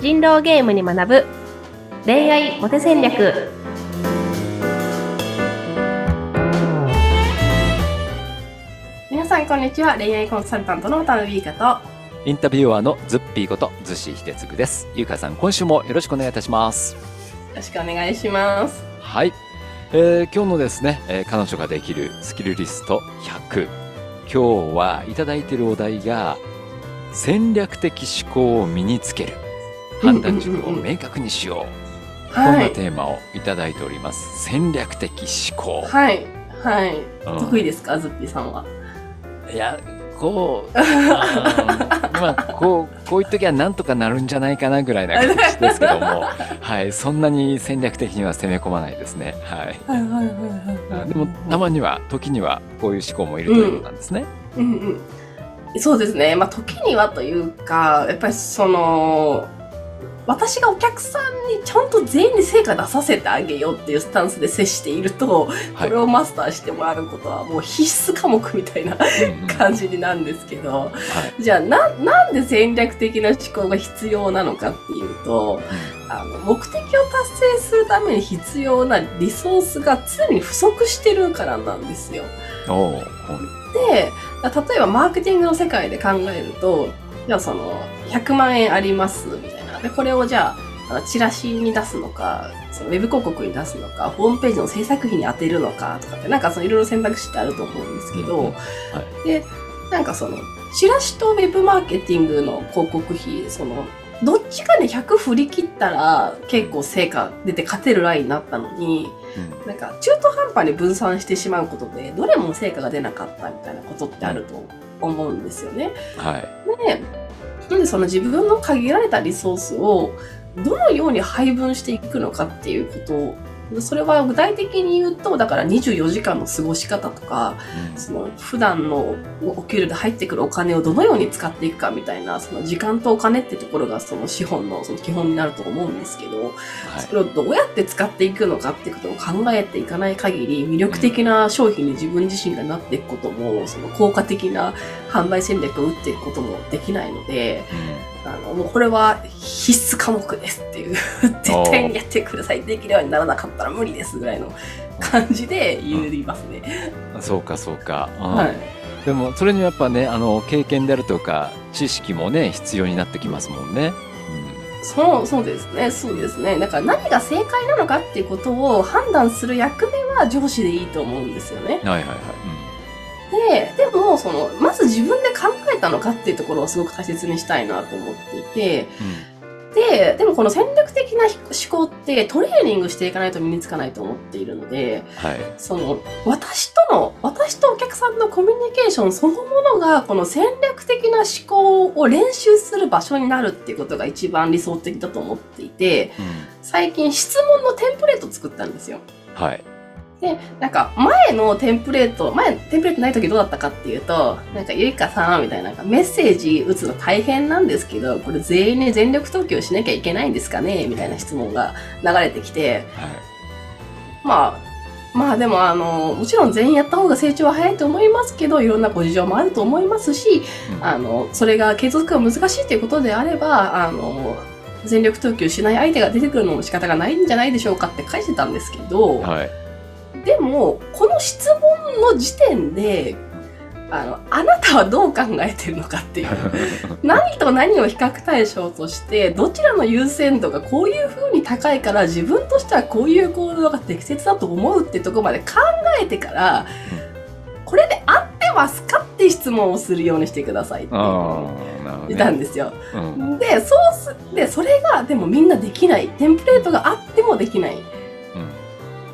人狼ゲームに学ぶ恋愛モテ戦略皆さんこんにちは恋愛コンサルタントの田辺香とインタビュアーのズッピーことズシヒデツグです。ゆうかさん、今週もよろしくお願いいたします。よろしくお願いしますはい。えー今日のですね、えー彼女ができるスキルリスト100。今日はいただいているお題が、戦略的思考を身につける。判断軸を明確にしよう。こんはないテーマをいただいております。戦略的思考。はいはいうん得意ですか？ズッピーさんは。いや、こう、まあ、こう、こういう時はなんとかなるんじゃないかなぐらいな感じですけども、はい、そんなに戦略的には攻め込まないですね。はい。はいはいはいはいでも、たまには、時には、こういう思考もいるということなんですね。うんうん、そうですね。まあ、時にはというか、やっぱりその、私がお客さんにちゃんと全員に成果出させてあげようっていうスタンスで接していると、こはいれ。をマスターしてもらうことはもう必須科目みたいな感じになるんですけど、はい。じゃあな、なんで戦略的な思考が必要なのかっていうと、あの、目的を達成するために必要なリソースが常に不足してるからなんですよ。で、例えばマーケティングの世界で考えると、じゃあその、100万円あります、み。で、これをじゃあ、あのチラシに出すのか、そのウェブ広告に出すのか、ホームページの制作費に当てるのかとかって、なんかそのいろいろ選択肢ってあると思うんですけど、うんうんはで、なんかその、チラシとウェブマーケティングの広告費、その、どっちかで100振り切ったら結構成果出て勝てるラインになったのに、うんなんか中途半端に分散してしまうことで、どれも成果が出なかったみたいなことってあると思うんですよね。はい。で、なんでその自分の限られたリソースをどのように配分していくのかっていうこと、それは具体的に言うと、だから24時間の過ごし方とか、その普段のお給料で入ってくるお金をどのように使っていくかみたいな、その時間とお金ってところがその資本のその基本になると思うんですけど、はい。それをどうやって使っていくのかっていうことを考えていかない限り、魅力的な商品に自分自身がなっていくことも、その効果的な販売戦略を打っていくこともできないので、あの、もうこれは必須科目ですっていう、絶対にやってください。できるようにならなかったら無理ですぐらいの感じで言いますね。うんそうか、そうか。うんはい。でも、それにはやっぱね、あの、経験であるとか、知識もね、必要になってきますもんね。そう、そうですね。そうですね。だから何が正解なのかっていうことを判断する役目は上司でいいと思うんですよね。うん。はいはいはい。で、でも、その、まず自分で考えたのかっていうところをすごく大切にしたいなと思っていて、うん。で、でもこの戦略的な思考ってトレーニングしていかないと身につかないと思っているので、はい。その、私との、私とお客さんのコミュニケーションそのものが、この戦略的な思考を練習する場所になるっていうことが一番理想的だと思っていて、うん。最近質問のテンプレートを作ったんですよ。はい。で、なんか、前のテンプレート、前、テンプレートない時どうだったかっていうと、なんか、ゆいかさんみたいな、メッセージ打つの大変なんですけど、これ全員に全力投球しなきゃいけないんですかねみたいな質問が流れてきて、はい。まあ、まあでもあの、もちろん全員やった方が成長は早いと思いますけど、いろんなご事情もあると思いますし、うんあの、それが継続が難しいということであれば、あの、全力投球しない相手が出てくるのも仕方がないんじゃないでしょうかって書いてたんですけど、はい。でも、この質問の時点で、あの、あなたはどう考えてるのかっていう。何と何を比較対象として、どちらの優先度がこういう風に高いから、自分としてはこういう行動が適切だと思うってところまで考えてから、これで合ってますかって質問をするようにしてくださいって。言ったんですよ。うん。で、そうす、で、それが、でもみんなできない。テンプレートがあってもできない。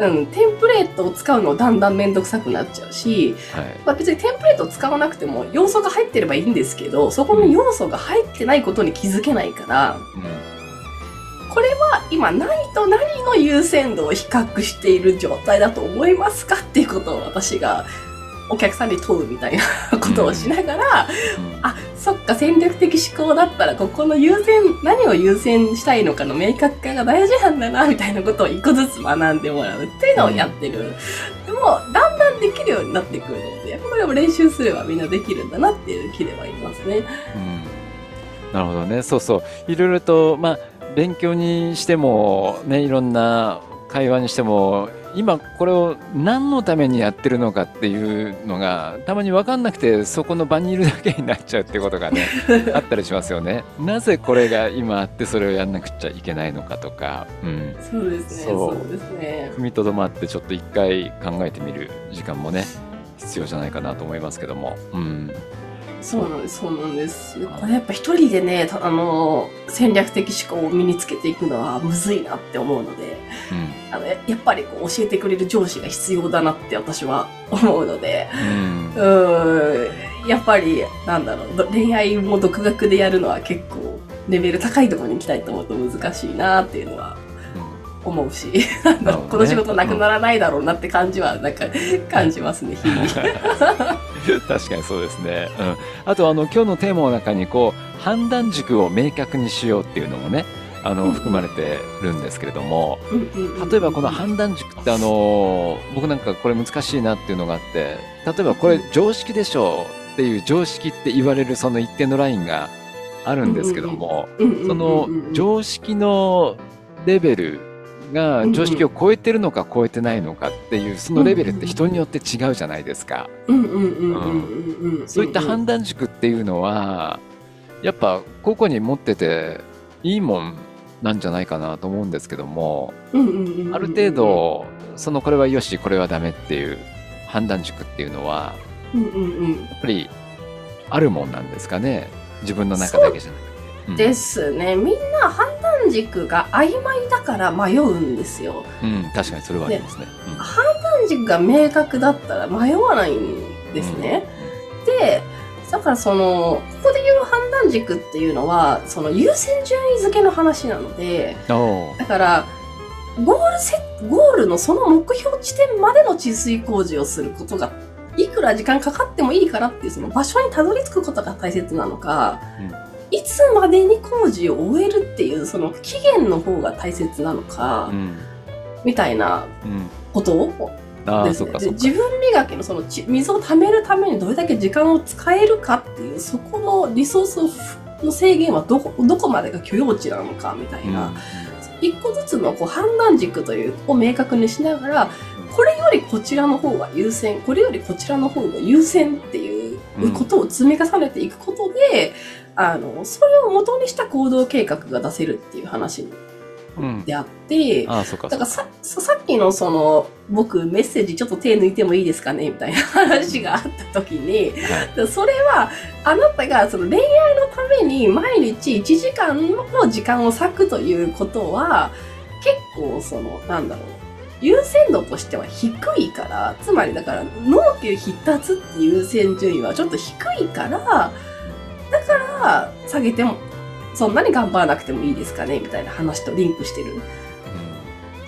うん、テンプレートを使うのだんだんめんどくさくなっちゃうし、はい。まあ、別にテンプレートを使わなくても要素が入ってればいいんですけど、そこの要素が入ってないことに気づけないから、うん。これは今何と何の優先度を比較している状態だと思いますかっていうことを私がお客さんに問うみたいな ことをしながら、うんあ、そっか、戦略的思考だったら、ここの優先、何を優先したいのかの明確化が大事なんだな、みたいなことを一個ずつ学んでもらうっていうのをやってる。でも、だんだんできるようになってくるので、これも練習すればみんなできるんだなっていう気ではいますね。うんなるほどね。そうそう。いろいろと、まあ、勉強にしても、ね、いろんな会話にしても、今これを何のためにやってるのかっていうのがたまに分かんなくてそこの場にいるだけになっちゃうってことがね あったりしますよね。なぜこれが今あってそれをやんなくちゃいけないのかとか、うん、そうですねそう。そうですね。踏みとどまってちょっと一回考えてみる時間もね必要じゃないかなと思いますけども。うん。そうなんですそうなんです。これやっぱ一人でねたあの戦略的思考を身につけていくのはむずいなって思うのでうん。あのややっぱりこう教えてくれる上司が必要だなって私は思うので。うん。うやっぱりなんだろうど恋愛も独学でやるのは結構レベル高いところに行きたいと思うと難しいなっていうのは思うし、なん。この仕事なくならないだろうなって感じはなんか感じますね日々。確かにそうですね。うん、あとあの今日のテーマの中にこう判断軸を明確にしようっていうのもねあのうん含まれてるんですけれども例例えばこの判断軸ってあの僕なんかこれ難しいなっていうのがあって例えばこれ常識でしょうっていう常識って言われるその一定のラインがあるんですけどもその常識のレベルが常識を超えてるのか超えてないのかっていうそのレベルって人によって違うじゃないですか。そういった判断軸っていうのはやっぱ個々に持ってていいもんなんじゃないかなと思うんですけどもある程度そのこれはよしこれはダメっていう判断軸っていうのはうんうんうんやっぱりあるもんなんですかね自分の中だけじゃなくて。うんですねみんな判断軸が曖昧だから迷うんですよ。うん、確かにそれはありますね。判断軸が明確だったら迷わないんですね。でだからそのここで言う判断軸っていうのはその優先順位付けの話なのでだからゴールセゴールのその目標地点までの治水工事をすることがいくら時間かかってもいいからっていうその場所にたどり着くことが大切なのか、いつまでに工事を終えるっていうその期限の方が大切なのか、うん。みたいなうん、ことをあそっかそっか。で自分磨きのそのち水を貯めるためにどれだけ時間を使えるかっていうそこのリソースの制限はどこどこまでが許容値なのかみたいな、一個ずつのこう判断軸というを明確にしながらこれよりこちらの方が優先これよりこちらの方が優先っていうことを積み重ねていくことで、あのそれを元にした行動計画が出せるっていう話うん、であって。ああそっか。だからさっきのその僕メッセージちょっと手抜いてもいいですかね？みたいな話があった時にはいそれはあなたがその恋愛のために毎日1時間の時間を割くということは結構そのなんだろう優先度としては低いからつまりだから脳球必達っていう優先順位はちょっと低いからだから下げてもそんなに頑張らなくてもいいですかね？みたいな話とリンクしてる。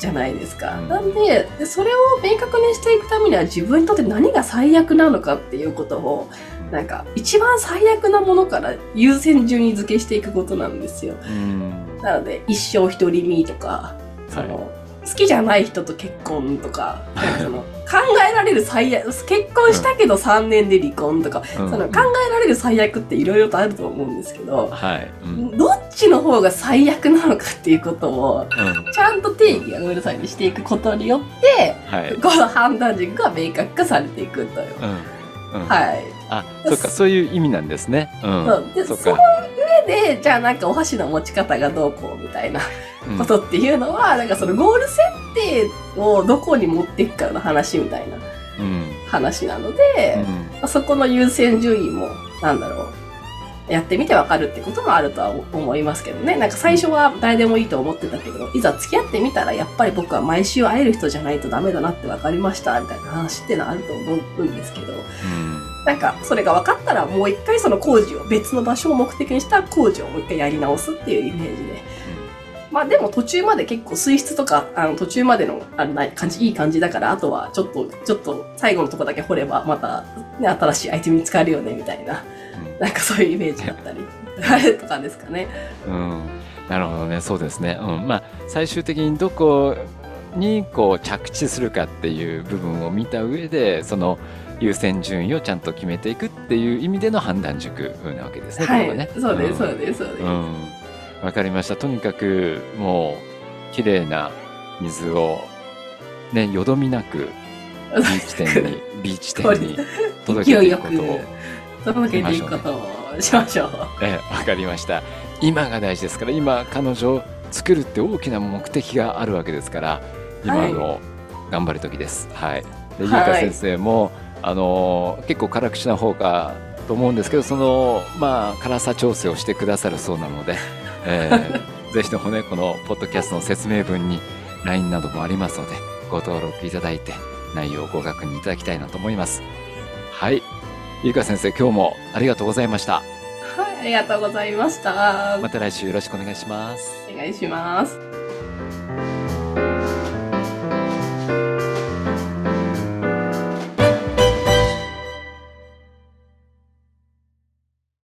じゃないですか。うん。なんでで、それを明確にしていくためには自分にとって何が最悪なのかっていうことを、うん。なんか一番最悪なものから優先順位付けしていくことなんですよ。うん。なので、一生独り身とか、その、好きじゃない人と結婚とか、その考えられる最悪、結婚したけど3年で離婚とか、うんその考えられる最悪っていろいろとあると思うんですけど、はい。うんどっちの方が最悪なのかっていうことを、うんちゃんと定義がうるさいにしていくことによって、はい。この判断軸が明確化されていくという。はい。あ、そっか、そういう意味なんですね。うん。でそのか。上で、じゃあなんかお箸の持ち方がどうこうみたいなうんことっていうのは、なんかそのゴール設定をどこに持っていくかの話みたいなうん。話なので、うんまあそこの優先順位も、なんだろう、やってみてわかるってこともあるとは思いますけどね。なんか最初は誰でもいいと思ってたけど、いざ付き合ってみたら、やっぱり僕は毎週会える人じゃないとダメだなって分かりました、みたいな話っていうのはあると思うんですけど、なんかそれが分かったらもう一回その工事を、別の場所を目的にした工事をもう一回やり直すっていうイメージで。まあでも途中まで結構水質とか、あの途中までのあのない感じ、いい感じだから、あとはちょっと、ちょっと最後のとこだけ掘ればまた、ね、新しいアイテムに使えるよね、みたいな、なんかそういうイメージだったり、とかですかね。うん。うん。なるほどね。そうですね。うん。まあ、最終的にどこにこう着地するかっていう部分を見た上で、その優先順位をちゃんと決めていくっていう意味での判断軸なわけですね。はい、ねそうです、んそうです、そうです。うん。わかりました。とにかく、もう、綺麗な水を、ね、よどみなく、ビーチ店に、ビーチ店に届けて勢いよくことを、届けていくことをしましょう。ええ、わかりました。今が大事ですから、今、彼女を作るって大きな目的があるわけですから、今の頑張る時です。はい。で、ゆうはいか先生も、あのー結構辛口な方かと思うんですけど、その、まあ、辛さ調整をしてくださるそうなので、えーぜひともね、このポッドキャストの説明文に LINE などもありますので、ご登録いただいて、内容をご確認いただきたいなと思います。はい。ゆうか先生、今日もありがとうございました。はい、ありがとうございました。また来週よろしくお願いします。お願いします。